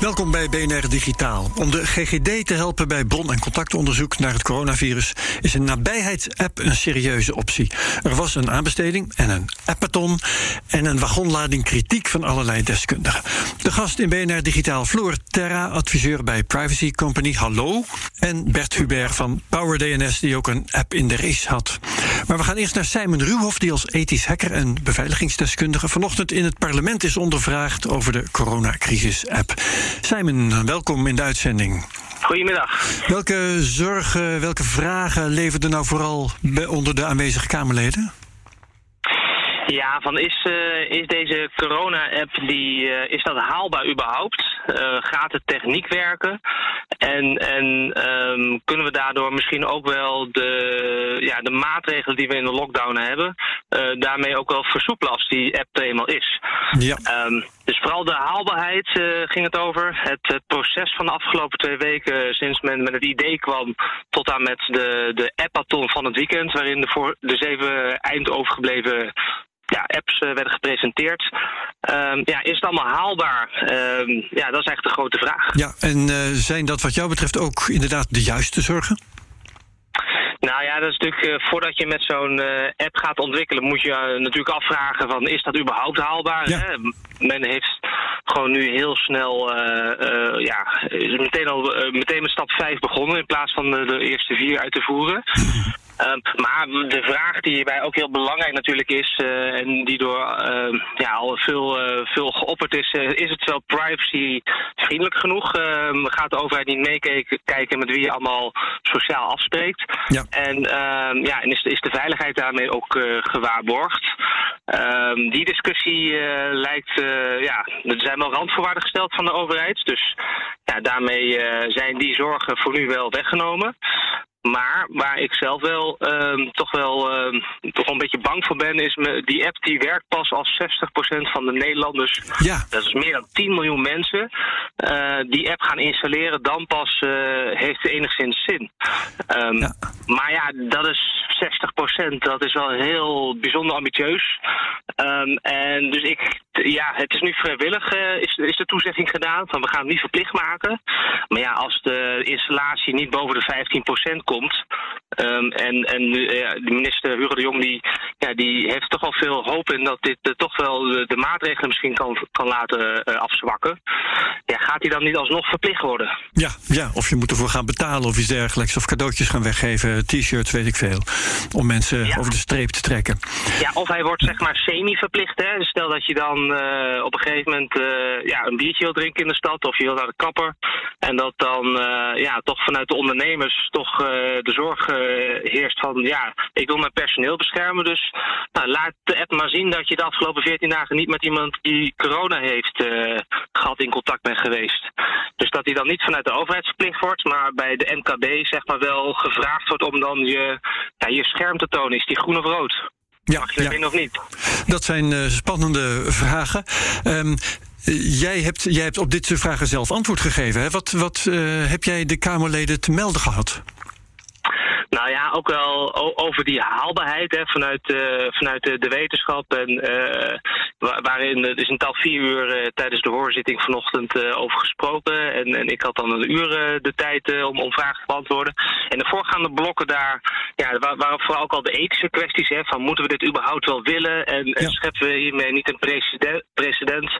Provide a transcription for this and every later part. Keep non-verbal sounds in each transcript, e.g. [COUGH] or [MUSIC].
Welkom bij BNR Digitaal. Om de GGD te helpen bij bron- en contactonderzoek naar het coronavirus is een nabijheidsapp een serieuze optie. Er was een aanbesteding en een appathon en een wagonlading kritiek van allerlei deskundigen. De gast in BNR Digitaal, Floor Terra, adviseur bij Privacy Company, hallo. En Bert Hubert van Power DNS, die ook een app in de race had. Maar we gaan eerst naar Simon Ruwhoff, die als ethisch hacker en beveiligingsdeskundige vanochtend in het parlement is ondervraagd over de coronacrisis-app. Simon, welkom in de uitzending. Goedemiddag. Welke zorgen, welke vragen leverden nou vooral bij- onder de aanwezige Kamerleden? Ja, van is, eh, is deze corona-app, die, eh, is dat haalbaar überhaupt? Eh, gaat de techniek werken? En, en ehm, kunnen we daardoor misschien ook wel de, ja, de maatregelen die we in de lockdown hebben, eh, daarmee ook wel versoepelen als die app er eenmaal is? Ja. Ehm, dus vooral de haalbaarheid eh, ging het over. Het, het proces van de afgelopen twee weken, sinds men met het idee kwam, tot aan met de, de appathon van het weekend, waarin de, voor, de zeven eind overgebleven ja, apps eh, werden gepresenteerd. Ehm, ja, is het allemaal haalbaar? Ehm, ja, dat is eigenlijk de grote vraag. Ja, en eh, zijn dat wat jou betreft ook inderdaad de juiste zorgen? Nou ja, dat is natuurlijk, eh, voordat je met zo'n app gaat ontwikkelen, moet je natuurlijk afvragen van, is dat überhaupt haalbaar? Ja. Hè? Men heeft gewoon nu heel snel, ja, is meteen al meteen met stap 5 begonnen in plaats van de, de eerste vier uit te voeren. [LAUGHS] Ehm, maar de vraag die hierbij ook heel belangrijk natuurlijk is, eh, en die door ehm, ja, al veel, eh, veel geopperd is, eh, is het wel privacy-vriendelijk genoeg? Ehm, gaat de overheid niet meekijken met wie je allemaal sociaal afspreekt? Ja. En, ja, en is, is de veiligheid daarmee ook gewaarborgd? Die discussie lijkt, ja, er zijn wel randvoorwaarden gesteld van de overheid. Dus ja, daarmee zijn die zorgen voor nu wel weggenomen. Maar waar ik zelf wel ehm, toch wel ehm, toch wel een beetje bang voor ben, is me, die app die werkt pas als 60% van de Nederlanders. Ja. Dat is meer dan 10 miljoen mensen. eh, die app gaan installeren, dan pas eh, heeft het enigszins zin. Ehm, Ja. Maar ja, dat is 60%. Dat is wel heel bijzonder ambitieus. En dus ik, ja, het is nu vrijwillig, eh, is, is de toezegging gedaan. Van we gaan het niet verplicht maken. Maar ja, als de installatie niet boven de 15% komt. Ehm, en en ja, de minister Hugo de Jong die, ja, die heeft toch wel veel hoop in dat dit eh, toch wel de, maatregelen misschien kan, kan laten eh, afzwakken. Ja, gaat hij dan niet alsnog verplicht worden? Ja, ja, of je moet ervoor gaan betalen of iets dergelijks. Of cadeautjes gaan weggeven, t-shirts, weet ik veel. Om mensen Ja. over de streep te trekken. Ja, of hij wordt zeg maar semi-verplicht. Hè? Stel dat je dan eh, op een gegeven moment ja, een biertje wil drinken in de stad of je wil naar de kapper. En dat dan ja, toch vanuit de ondernemers toch de zorg eh, heerst van ja, ik wil mijn personeel beschermen. Dus nou, laat de app maar zien dat je de afgelopen 14 dagen niet met iemand die corona heeft eh, gehad in contact bent geweest. Dus dat hij dan niet vanuit de overheid verplicht wordt, maar bij de MKB zeg maar wel gevraagd wordt om dan je, ja, je scherm te tonen. Is die groen of rood? Ja, Mag je dat ja. of niet? Dat zijn eh, spannende vragen. Ehm, eh, jij, hebt, jij hebt op dit soort vragen zelf antwoord gegeven. Hè? Wat, wat eh, heb jij de Kamerleden te melden gehad? Nou ja, ook wel over die haalbaarheid hè, vanuit, eh, vanuit de, de wetenschap. En, eh, wa- waarin er is een taal vier uur eh, tijdens de hoorzitting vanochtend over gesproken. En, en ik had dan een uur de tijd om, om vragen te beantwoorden. En de voorgaande blokken daar ja, wa- waren vooral ook al de ethische kwesties. Hè, van moeten we dit überhaupt wel willen? En, en Ja. scheppen we hiermee niet een precedent,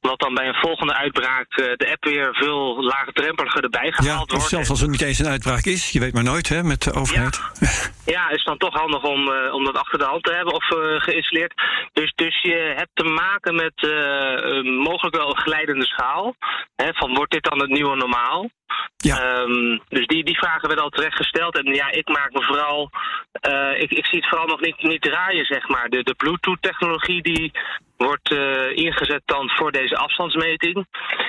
wat dan bij een volgende uitbraak de app weer veel laagdrempeliger erbij Ja, gehaald of wordt? zelfs als er niet eens een uitbraak is. Je weet maar nooit hè, met de overheid. veiligheid. [LAUGHS] Ja, is dan toch handig om, uh, om dat achter de hand te hebben of uh, geïnstalleerd. Dus, dus je hebt te maken met uh, mogelijk wel een glijdende schaal. Hè, van wordt dit dan het nieuwe normaal? Ja. Um, dus die, die vragen werden al terecht gesteld. En ja, ik maak me vooral. ik, ik zie het vooral nog niet, niet draaien, zeg maar. De, de Bluetooth-technologie die wordt uh, ingezet dan voor deze afstandsmeting.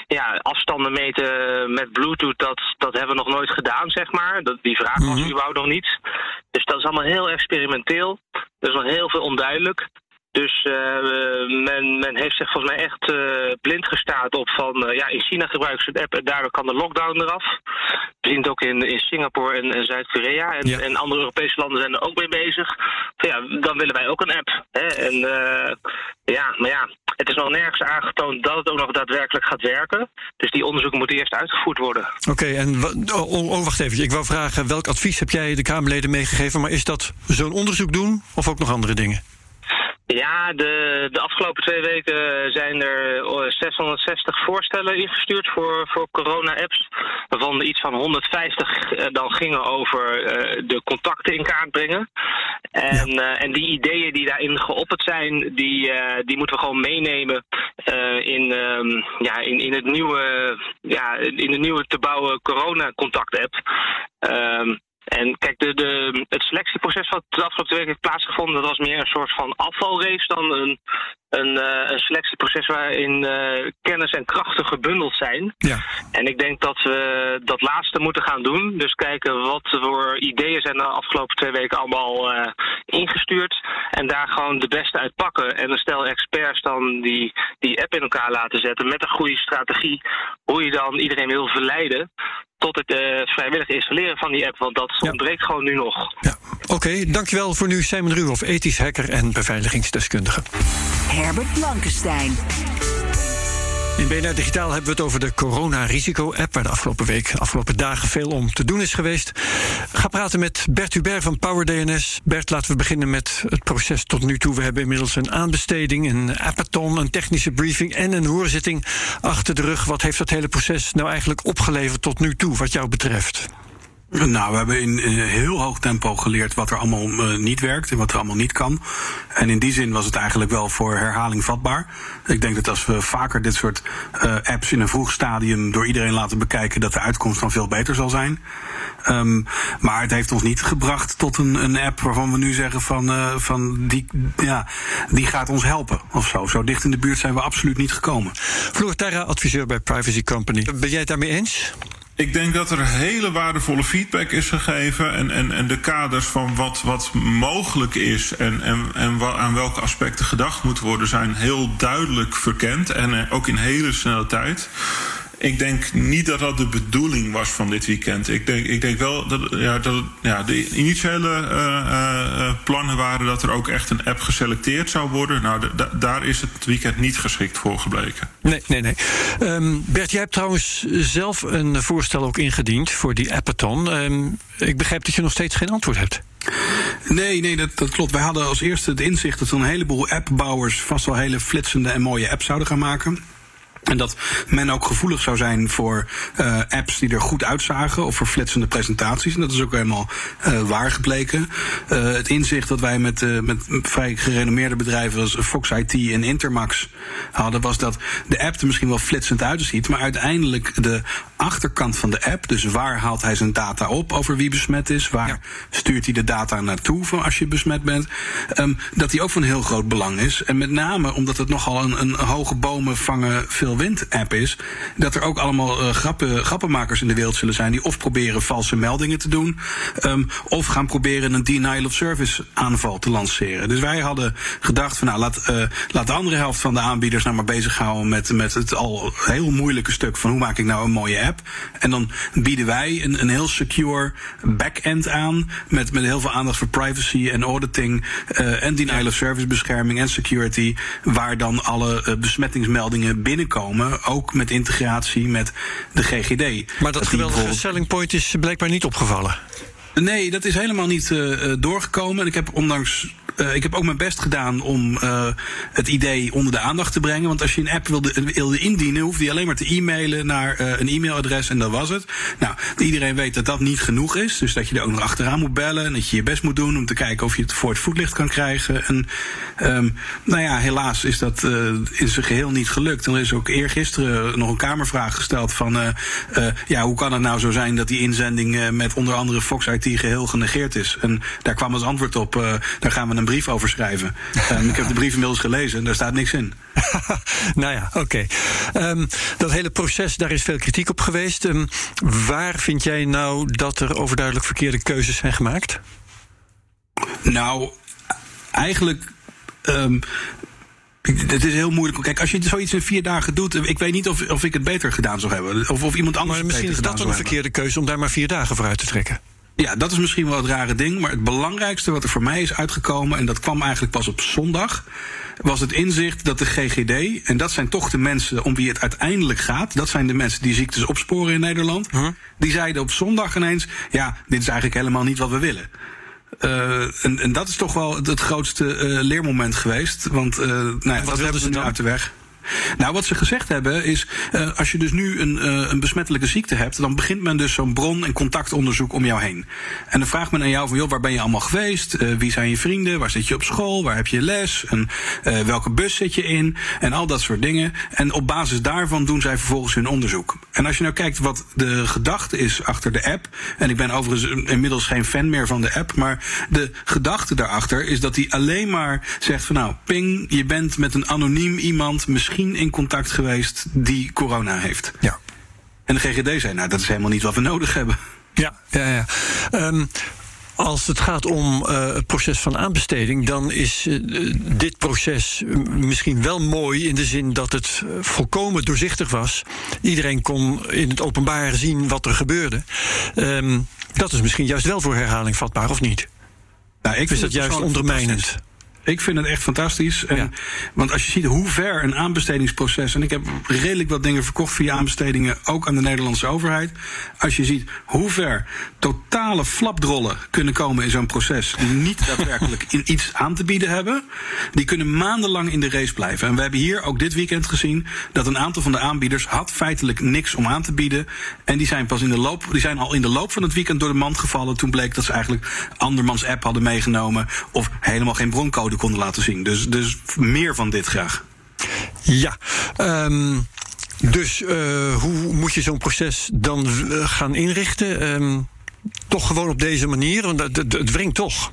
Ja, afstanden meten met Bluetooth, dat, dat hebben we nog nooit gedaan, zeg maar. Dat, die vraag was mm -hmm. überhaupt nog niet. Dus dat is allemaal heel experimenteel. Er is nog heel veel onduidelijk. Dus uh, men, men heeft zich volgens mij echt uh, blind gestaard op van... Uh, ja, in China gebruiken ze de app en daardoor kan de lockdown eraf. We zien het ook in, in Singapore en, en Zuid-Korea. En, ja. en andere Europese landen zijn er ook mee bezig. Van, ja, dan willen wij ook een app. Hè? En ja, maar ja, het is nog nergens aangetoond dat het ook nog daadwerkelijk gaat werken. Dus die onderzoeken moeten eerst uitgevoerd worden. Oké, okay, en oh, oh, wacht even. Ik wou vragen, welk advies heb jij de Kamerleden meegegeven? Maar is dat zo'n onderzoek doen of ook nog andere dingen? Ja, de, de afgelopen twee weken zijn er 660 voorstellen ingestuurd voor, voor corona-apps. Waarvan iets van 150 dan gingen over uh, de contacten in kaart brengen. En, ja. en die ideeën die daarin geopperd zijn, die, die moeten we gewoon meenemen in, um, ja, in, in, het nieuwe, ja, in de nieuwe te bouwen corona-contact-app. Um, en kijk, de, de, het selectieproces wat de afgelopen twee weken heeft plaatsgevonden, dat was meer een soort van afvalrace dan een, een, uh, een selectieproces waarin uh, kennis en krachten gebundeld zijn. Ja. En ik denk dat we dat laatste moeten gaan doen. Dus kijken wat voor ideeën zijn de afgelopen twee weken allemaal uh, ingestuurd. En daar gewoon de beste uit pakken. En een stel experts dan die, die app in elkaar laten zetten met een goede strategie. Hoe je dan iedereen wil verleiden tot het uh, vrijwillig installeren van die app. Want dat ja. ontbreekt gewoon nu nog. Ja. Oké, okay, dankjewel voor nu Simon Ruhoff, ethisch hacker en beveiligingsdeskundige. Herbert Blankenstein. In BNR Digitaal hebben we het over de corona-risico-app... waar de afgelopen week, afgelopen dagen veel om te doen is geweest. Ga praten met Bert Hubert van PowerDNS. Bert, laten we beginnen met het proces tot nu toe. We hebben inmiddels een aanbesteding, een appathon, een technische briefing... en een hoorzitting achter de rug. Wat heeft dat hele proces nou eigenlijk opgeleverd tot nu toe, wat jou betreft? [CLEARS THROAT] Nou, we hebben in, heel hoog tempo geleerd wat er allemaal uh, niet werkt en wat er allemaal niet kan. En in die zin was het eigenlijk wel voor herhaling vatbaar. Ik denk dat als we vaker dit soort uh, apps in een vroeg stadium door iedereen laten bekijken, dat de uitkomst dan veel beter zal zijn. Um, maar het heeft ons niet gebracht tot een, een app waarvan we nu zeggen van, uh, van die, ja, die gaat ons helpen of zo. Zo dicht in de buurt zijn we absoluut niet gekomen. Floor Terra, adviseur bij Privacy Company. Ben jij het daarmee eens? Ik denk dat er hele waardevolle feedback is gegeven. En, en, en de kaders van wat, wat mogelijk is en, en, en aan welke aspecten gedacht moet worden, zijn heel duidelijk verkend. En ook in hele snelle tijd. Ik denk niet dat dat de bedoeling was van dit weekend. Ik denk, ik denk wel dat, ja, dat ja, de initiële uh, uh, plannen waren dat er ook echt een app geselecteerd zou worden. Nou, daar is het weekend niet geschikt voor gebleken. Nee, nee, nee. Um, Bert, jij hebt trouwens zelf een voorstel ook ingediend voor die appathon. Um, ik begrijp dat je nog steeds geen antwoord hebt. Nee, nee, dat, dat klopt. Wij hadden als eerste het inzicht dat een heleboel appbouwers vast wel hele flitsende en mooie apps zouden gaan maken. En dat men ook gevoelig zou zijn voor uh, apps die er goed uitzagen of voor flitsende presentaties. En dat is ook helemaal uh, waar gebleken. Uh, het inzicht dat wij met, met vrij gerenommeerde bedrijven als Fox IT en Intermax hadden, was dat de app er misschien wel flitsend uitziet, maar uiteindelijk de achterkant van de app, dus waar haalt hij zijn data op over wie besmet is, waar ja. stuurt hij de data naartoe van als je besmet bent, um, dat die ook van heel groot belang is. En met name omdat het nogal een, een hoge bomen vangen veel wind-app is, dat er ook allemaal grappen, grappenmakers in de wereld zullen zijn die of proberen valse meldingen te doen, um, of gaan proberen een denial of service aanval te lanceren. Dus wij hadden gedacht van nou laat, uh, laat de andere helft van de aanbieders nou maar bezighouden met, met het al heel moeilijke stuk van hoe maak ik nou een mooie app. En dan bieden wij een, een heel secure back-end aan met, met heel veel aandacht voor privacy en auditing uh, en denial of service bescherming en security, waar dan alle besmettingsmeldingen binnenkomen ook met integratie met de GGD. Maar dat, dat geweldige selling point is blijkbaar niet opgevallen. Nee, dat is helemaal niet uh, doorgekomen. En ik heb ondanks Uh, ik heb ook mijn best gedaan om uh, het idee onder de aandacht te brengen. Want als je een app wilde, indienen, hoefde je alleen maar te e-mailen naar uh, een e-mailadres en dat was het. Nou, iedereen weet dat dat niet genoeg is. Dus dat je er ook nog achteraan moet bellen en dat je je best moet doen om te kijken of je het voor het voetlicht kan krijgen. En um, nou ja, helaas is dat in zijn geheel niet gelukt. En er is ook eergisteren nog een kamervraag gesteld van ja, hoe kan het nou zo zijn dat die inzending met onder andere Fox IT geheel genegeerd is? En daar kwam als antwoord op, daar gaan we een brief over schrijven. [LAUGHS] Um, ik heb de brief inmiddels gelezen en daar staat niks in. [LAUGHS] nou ja, oké. Okay. Um, dat hele proces, daar is veel kritiek op geweest. Um, waar vind jij nou dat er overduidelijk verkeerde keuzes zijn gemaakt? Nou, eigenlijk. Um, het is heel moeilijk. Kijk, als je zoiets in vier dagen doet, ik weet niet of, of ik het beter gedaan zou hebben. Of, of iemand anders. Maar misschien is dat een verkeerde keuze om daar maar vier dagen voor uit te trekken. Ja, dat is misschien wel het rare ding. Maar het belangrijkste wat er voor mij is uitgekomen, en dat kwam eigenlijk pas op zondag, was het inzicht dat de GGD, en dat zijn toch de mensen om wie het uiteindelijk gaat, dat zijn de mensen die ziektes opsporen in Nederland, huh? die zeiden op zondag ineens: ja, dit is eigenlijk helemaal niet wat we willen. Uh, en, en, dat is toch wel het, grootste uh, leermoment geweest. Want uh, nou ja, dat hebben ze nu uit de weg. Nou, wat ze gezegd hebben is, uh, als je dus nu een, uh, een besmettelijke ziekte hebt, dan begint men dus zo'n bron- en contactonderzoek om jou heen. En dan vraagt men aan jou van, joh, waar ben je allemaal geweest? Uh, wie zijn je vrienden? Waar zit je op school? Waar heb je les? En welke bus zit je in? En al dat soort dingen. En op basis daarvan doen zij vervolgens hun onderzoek. En als je nou kijkt wat de gedachte is achter de app, en ik ben overigens inmiddels geen fan meer van de app, maar de gedachte daarachter is dat hij alleen maar zegt van, nou, ping, je bent met een anoniem iemand misschien in contact geweest die corona heeft. Ja. En de GGD zei, nou, dat is helemaal niet wat we nodig hebben. Ja, ja, ja. Um, als het gaat om uh, het proces van aanbesteding, dan is uh, dit proces misschien wel mooi in de zin dat het volkomen doorzichtig was. Iedereen kon in het openbaar zien wat er gebeurde. Um, dat is misschien juist wel voor herhaling vatbaar, of niet? Nou, ik vind dat juist ondermijnend. Ik vind het echt fantastisch. En, ja. Want als je ziet hoe ver een aanbestedingsproces. En ik heb redelijk wat dingen verkocht via aanbestedingen, ook aan de Nederlandse overheid. Als je ziet hoe ver totale flapdrollen kunnen komen in zo'n proces. die niet daadwerkelijk [LAUGHS] in iets aan te bieden hebben. die kunnen maandenlang in de race blijven. En we hebben hier ook dit weekend gezien dat een aantal van de aanbieders. had feitelijk niks om aan te bieden. En die zijn pas in de loop. die zijn al in de loop van het weekend door de mand gevallen. toen bleek dat ze eigenlijk andermans app hadden meegenomen. of helemaal geen broncode konden laten zien. Dus, dus meer van dit graag. Ja, um, dus uh, hoe moet je zo'n proces dan gaan inrichten? Um, toch gewoon op deze manier, want het, het wringt toch.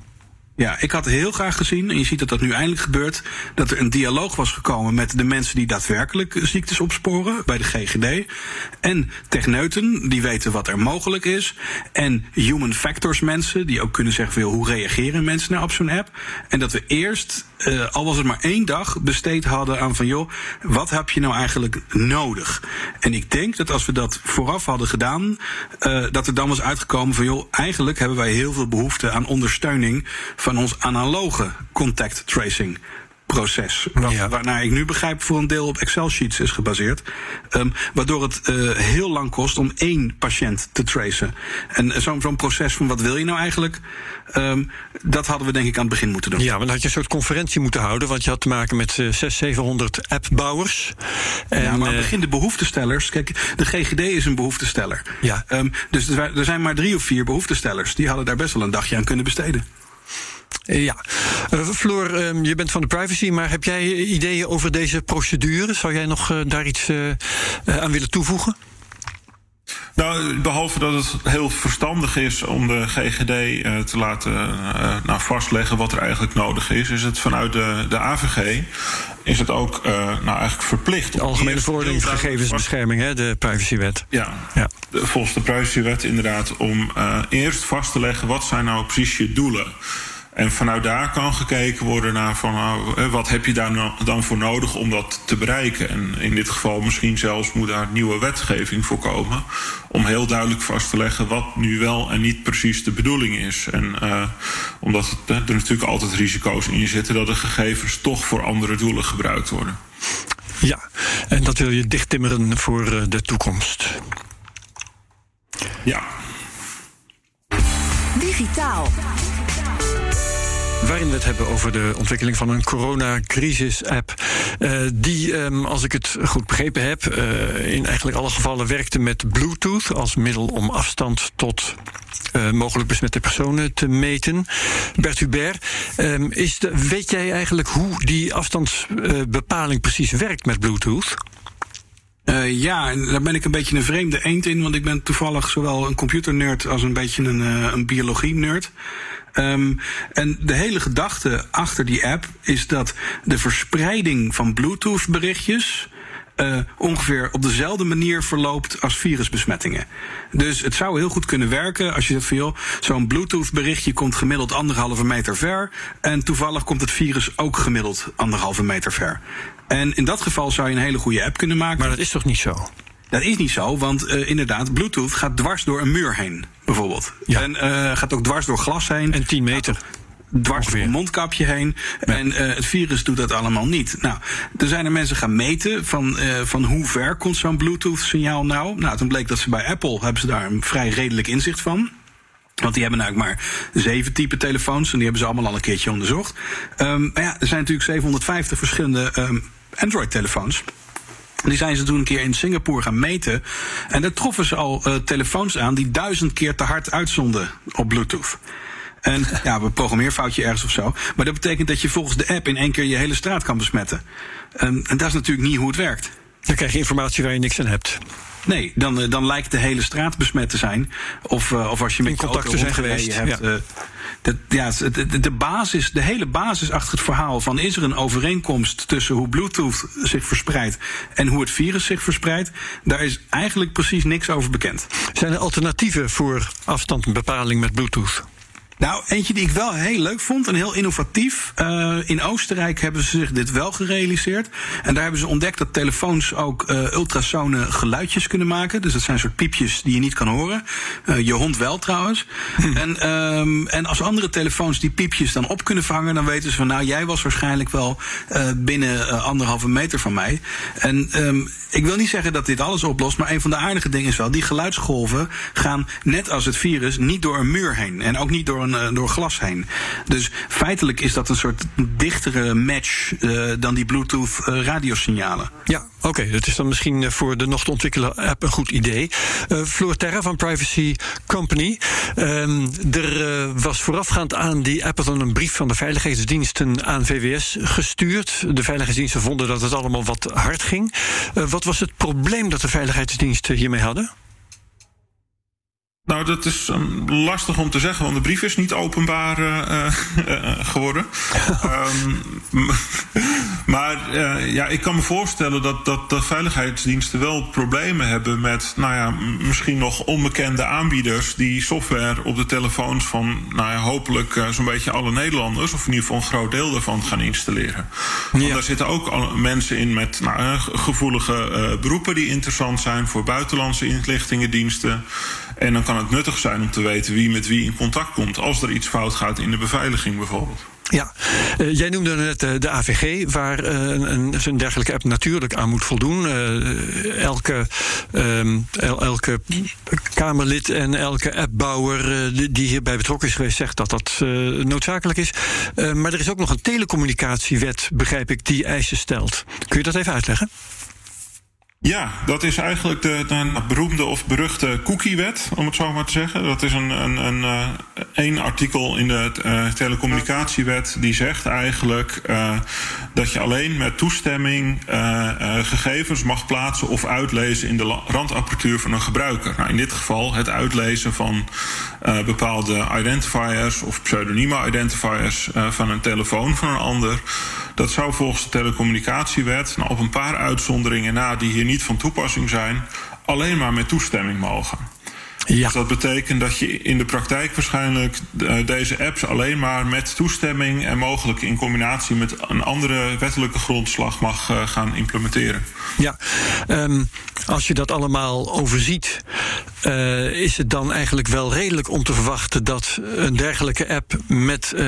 Ja, ik had heel graag gezien, en je ziet dat dat nu eindelijk gebeurt, dat er een dialoog was gekomen met de mensen die daadwerkelijk ziektes opsporen bij de GGD. En techneuten, die weten wat er mogelijk is. En human factors mensen, die ook kunnen zeggen veel hoe reageren mensen nou op zo'n app. En dat we eerst, uh, al was het maar één dag, besteed hadden aan van joh, wat heb je nou eigenlijk nodig? En ik denk dat als we dat vooraf hadden gedaan, uh, dat er dan was uitgekomen van joh, eigenlijk hebben wij heel veel behoefte aan ondersteuning van ons analoge contact tracing proces. Ja. Waarnaar ik nu begrijp voor een deel op Excel-sheets is gebaseerd. Um, waardoor het uh, heel lang kost om één patiënt te tracen. En zo'n proces van wat wil je nou eigenlijk? Um, dat hadden we denk ik aan het begin moeten doen. Ja, maar dan had je een soort conferentie moeten houden. Want je had te maken met uh, 600, 700 appbouwers. En, ja, maar aan het begin de behoeftestellers. Kijk, de GGD is een behoeftesteller. Ja. Um, dus er zijn maar drie of vier behoeftestellers. Die hadden daar best wel een dagje aan kunnen besteden. Ja, uh, Floor, um, je bent van de privacy, maar heb jij ideeën over deze procedure? Zou jij nog daar iets aan willen toevoegen? Nou, behalve dat het heel verstandig is om de GGD uh, te laten uh, nou, vastleggen wat er eigenlijk nodig is, is het vanuit de, de AVG is het ook uh, nou, eigenlijk verplicht. De Algemene Verordening Gegevensbescherming, hè, de privacywet. Ja, ja. Volgens de privacywet inderdaad, om eerst vast te leggen wat zijn nou precies je doelen. En vanuit daar kan gekeken worden naar van nou, wat heb je daar dan voor nodig om dat te bereiken. En in dit geval misschien zelfs moet daar nieuwe wetgeving voor komen. Om heel duidelijk vast te leggen wat nu wel en niet precies de bedoeling is. En uh, omdat er natuurlijk altijd risico's in zitten dat de gegevens toch voor andere doelen gebruikt worden. Ja, en dat wil je dichttimmeren voor de toekomst. Ja. Digitaal. Waarin we het hebben over de ontwikkeling van een coronacrisis-app. Uh, die, um, als ik het goed begrepen heb, uh, in eigenlijk alle gevallen werkte met Bluetooth als middel om afstand tot uh, mogelijk besmette personen te meten. Bert Hubert, um, is weet jij eigenlijk hoe die afstandsbepaling precies werkt met Bluetooth? Ja, en daar ben ik een beetje een vreemde eend in, want ik ben toevallig zowel een computernerd als een beetje een, een biologie-nerd. Um, en de hele gedachte achter die app is dat de verspreiding van Bluetooth-berichtjes uh, ongeveer op dezelfde manier verloopt als virusbesmettingen. Dus het zou heel goed kunnen werken als je zegt van joh, zo'n Bluetooth berichtje komt gemiddeld anderhalve meter ver. En toevallig komt het virus ook gemiddeld anderhalve meter ver. En in dat geval zou je een hele goede app kunnen maken. Maar dat is toch niet zo? Dat is niet zo, want uh, inderdaad, Bluetooth gaat dwars door een muur heen, bijvoorbeeld. Ja. En uh, gaat ook dwars door glas heen. En 10 meter dwars door een mondkapje heen. Ja. En uh, het virus doet dat allemaal niet. Nou, er zijn er mensen gaan meten van, uh, van hoe ver komt zo'n Bluetooth-signaal nou. Nou, toen bleek dat ze bij Apple hebben ze daar een vrij redelijk inzicht van. Want die hebben eigenlijk maar zeven type telefoons en die hebben ze allemaal al een keertje onderzocht. Um, maar ja, er zijn natuurlijk 750 verschillende um, Android-telefoons. Die zijn ze toen een keer in Singapore gaan meten. En daar troffen ze al uh, telefoons aan die duizend keer te hard uitzonden op Bluetooth. En ja, een programmeerfoutje ergens of zo. Maar dat betekent dat je volgens de app in één keer je hele straat kan besmetten. En, en dat is natuurlijk niet hoe het werkt. Dan krijg je informatie waar je niks aan hebt. Nee, dan, dan lijkt de hele straat besmet te zijn. Of, uh, of als je met in contact zijn geweest. Hebt, ja. Uh, dat, ja, de, de, basis, de hele basis achter het verhaal van is er een overeenkomst tussen hoe Bluetooth zich verspreidt en hoe het virus zich verspreidt, daar is eigenlijk precies niks over bekend. Zijn er alternatieven voor afstandsbepaling met Bluetooth? Nou, eentje die ik wel heel leuk vond en heel innovatief. Uh, in Oostenrijk hebben ze zich dit wel gerealiseerd. En daar hebben ze ontdekt dat telefoons ook uh, ultrasone geluidjes kunnen maken. Dus dat zijn soort piepjes die je niet kan horen. Uh, je hond wel trouwens. Hm. [LAUGHS] En, um, en als andere telefoons die piepjes dan op kunnen vangen, dan weten ze van nou, jij was waarschijnlijk wel binnen anderhalve meter van mij. En um, ik wil niet zeggen dat dit alles oplost, maar een van de aardige dingen is wel, die geluidsgolven gaan net als het virus niet door een muur heen. En ook niet door een, door glas heen. Dus feitelijk is dat een soort dichtere match uh, dan die Bluetooth uh, radiosignalen. Ja, oké. Dat is dan misschien voor de nog te ontwikkelen app een goed idee. Uh, Floor Terra van Privacy Company. Um, er was voorafgaand aan die app dan een brief van de veiligheidsdiensten aan VWS gestuurd. De veiligheidsdiensten vonden dat het allemaal wat hard ging. wat was het probleem dat de veiligheidsdiensten hiermee hadden? Nou, dat is um, lastig om te zeggen, want de brief is niet openbaar uh, geworden. um, [LAUGHS] [LAUGHS] maar uh, ja, ik kan me voorstellen dat, dat de veiligheidsdiensten wel problemen hebben met, nou ja, misschien nog onbekende aanbieders die software op de telefoons van, nou ja, hopelijk zo'n beetje alle Nederlanders, of in ieder geval een groot deel daarvan, gaan installeren. Ja. Want daar zitten ook mensen in met nou, gevoelige beroepen die interessant zijn voor buitenlandse inlichtingendiensten. En dan kan het nuttig zijn om te weten wie met wie in contact komt als er iets fout gaat in de beveiliging bijvoorbeeld. Ja, uh, jij noemde net uh, de AVG, waar uh, een, een dergelijke app natuurlijk aan moet voldoen. elke, el, elke Kamerlid en elke appbouwer die, die hierbij betrokken is geweest, zegt dat dat noodzakelijk is. maar er is ook nog een telecommunicatiewet, begrijp ik, die eisen stelt. Kun je dat even uitleggen? Ja, dat is eigenlijk de, de, beroemde of beruchte cookiewet, om het zo maar te zeggen. Dat is een, een, een, een artikel in de uh, telecommunicatiewet die zegt eigenlijk uh, dat je alleen met toestemming gegevens mag plaatsen of uitlezen in de randapparatuur van een gebruiker. Nou, in dit geval het uitlezen van bepaalde identifiers of pseudonieme identifiers van een telefoon van een ander. Dat zou volgens de telecommunicatiewet, nou, op een paar uitzonderingen na die hier niet van toepassing zijn, alleen maar met toestemming mogen. Ja. Dus dat betekent dat je in de praktijk waarschijnlijk deze apps alleen maar met toestemming en mogelijk in combinatie met een andere wettelijke grondslag mag uh, gaan implementeren. Ja, um, als je dat allemaal overziet, uh, is het dan eigenlijk wel redelijk om te verwachten dat een dergelijke app met uh,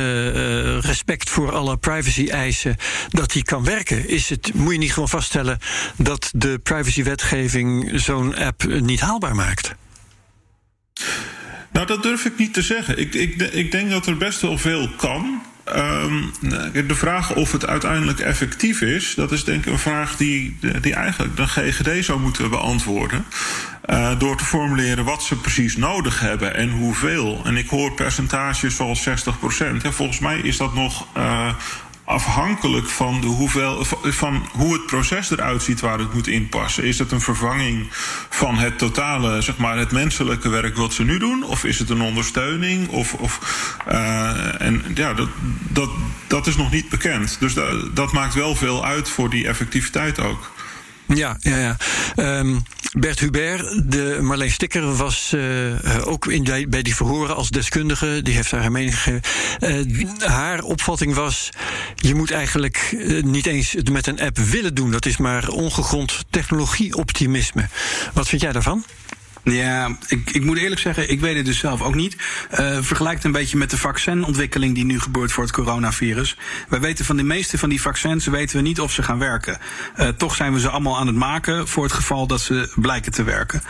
respect voor alle privacy-eisen, dat die kan werken? Is het, moet je niet gewoon vaststellen dat de privacywetgeving zo'n app niet haalbaar maakt? Nou, dat durf ik niet te zeggen. Ik, ik, ik denk dat er best wel veel kan. ehm, de vraag of het uiteindelijk effectief is, dat is denk ik een vraag die, die eigenlijk de GGD zou moeten beantwoorden. Uh, door te formuleren wat ze precies nodig hebben en hoeveel. En ik hoor percentages zoals 60 procent. Volgens mij is dat nog uh, afhankelijk van, de hoeveel, van hoe het proces eruit ziet waar het moet inpassen. Is het een vervanging van het totale, zeg maar, het menselijke werk wat ze nu doen? Of is het een ondersteuning? Of, of, uh, en ja, dat, dat, dat is nog niet bekend. Dus dat, dat maakt wel veel uit voor die effectiviteit ook. Ja, ja, ja. Um, Bert Hubert, de Marleen Stikker, was uh, ook in, bij die verhoren als deskundige. Die heeft haar mening gegeven. Uh, haar opvatting was: je moet eigenlijk uh, niet eens het met een app willen doen. Dat is maar ongegrond technologie-optimisme. Wat vind jij daarvan? Ja, ik, ik moet eerlijk zeggen, ik weet het dus zelf ook niet. Uh, vergelijk het een beetje met de vaccinontwikkeling die nu gebeurt voor het coronavirus. Wij weten van de meeste van die vaccins weten we niet of ze gaan werken. Uh, toch zijn we ze allemaal aan het maken voor het geval dat ze blijken te werken.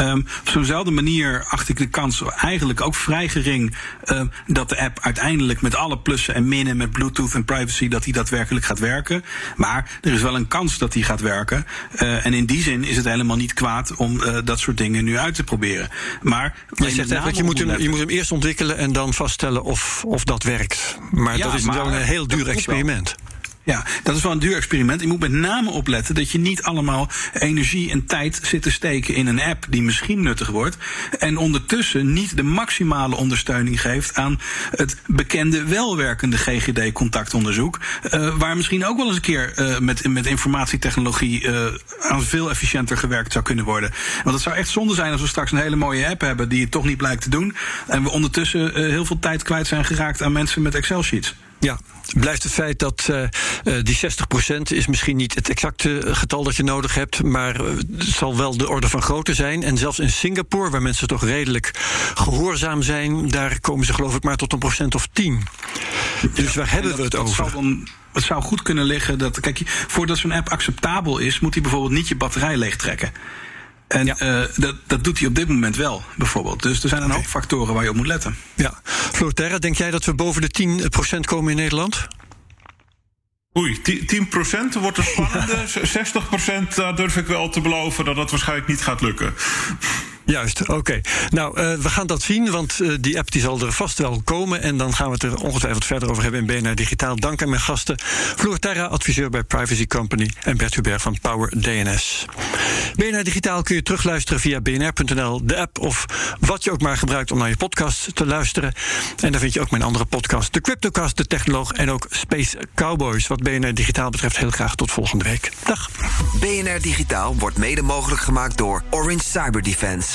Um, op zo'nzelfde manier acht ik de kans eigenlijk ook vrij gering uh, dat de app uiteindelijk met alle plussen en minnen, met Bluetooth en privacy, dat die daadwerkelijk gaat werken. Maar er is wel een kans dat die gaat werken. en in die zin is het helemaal niet kwaad om dat soort dingen nu uit te proberen. Maar je zegt eigenlijk, je moet, hem, je moet hem eerst ontwikkelen en dan vaststellen of, of dat werkt. Maar ja, dat is wel een heel duur experiment. Ja, dat is wel een duur experiment. Je moet met name opletten dat je niet allemaal energie en tijd zit te steken in een app die misschien nuttig wordt. En ondertussen niet de maximale ondersteuning geeft aan het bekende welwerkende GGD-contactonderzoek. Uh, waar misschien ook wel eens een keer uh, met, met informatietechnologie uh, aan veel efficiënter gewerkt zou kunnen worden. Want het zou echt zonde zijn als we straks een hele mooie app hebben die het toch niet blijkt te doen. En we ondertussen heel veel tijd kwijt zijn geraakt aan mensen met Excel-sheets. Ja, blijft het feit dat uh, die 60% is misschien niet het exacte getal dat je nodig hebt, maar het zal wel de orde van grootte zijn. En zelfs in Singapore, waar mensen toch redelijk gehoorzaam zijn, daar komen ze geloof ik maar tot een procent of 10. Dus waar hebben we het over? het zou goed kunnen liggen dat, kijk, voordat zo'n app acceptabel is, moet hij bijvoorbeeld niet je batterij leegtrekken. En ja. uh, dat, dat doet hij op dit moment wel, bijvoorbeeld. Dus er zijn een hoop factoren waar je op moet letten. Ja. Floterra, denk jij dat we boven de 10% komen in Nederland? Oei, 10% wordt een [LAUGHS] spannende. 60% daar durf ik wel te beloven dat dat waarschijnlijk niet gaat lukken. Juist, oké. Nou, uh, we gaan dat zien, want uh, die app die zal er vast wel komen. En dan gaan we het er ongetwijfeld verder over hebben in BNR Digitaal. Dank aan mijn gasten. Floor Terra, adviseur bij Privacy Company. En Bert Hubert van Power DNS. BNR Digitaal kun je terugluisteren via bnr.nl, de app... of wat je ook maar gebruikt om naar je podcast te luisteren. En daar vind je ook mijn andere podcast. De Cryptocast, De Technoloog en ook Space Cowboys. Wat BNR Digitaal betreft heel graag tot volgende week. Dag. BNR Digitaal wordt mede mogelijk gemaakt door Orange Cyber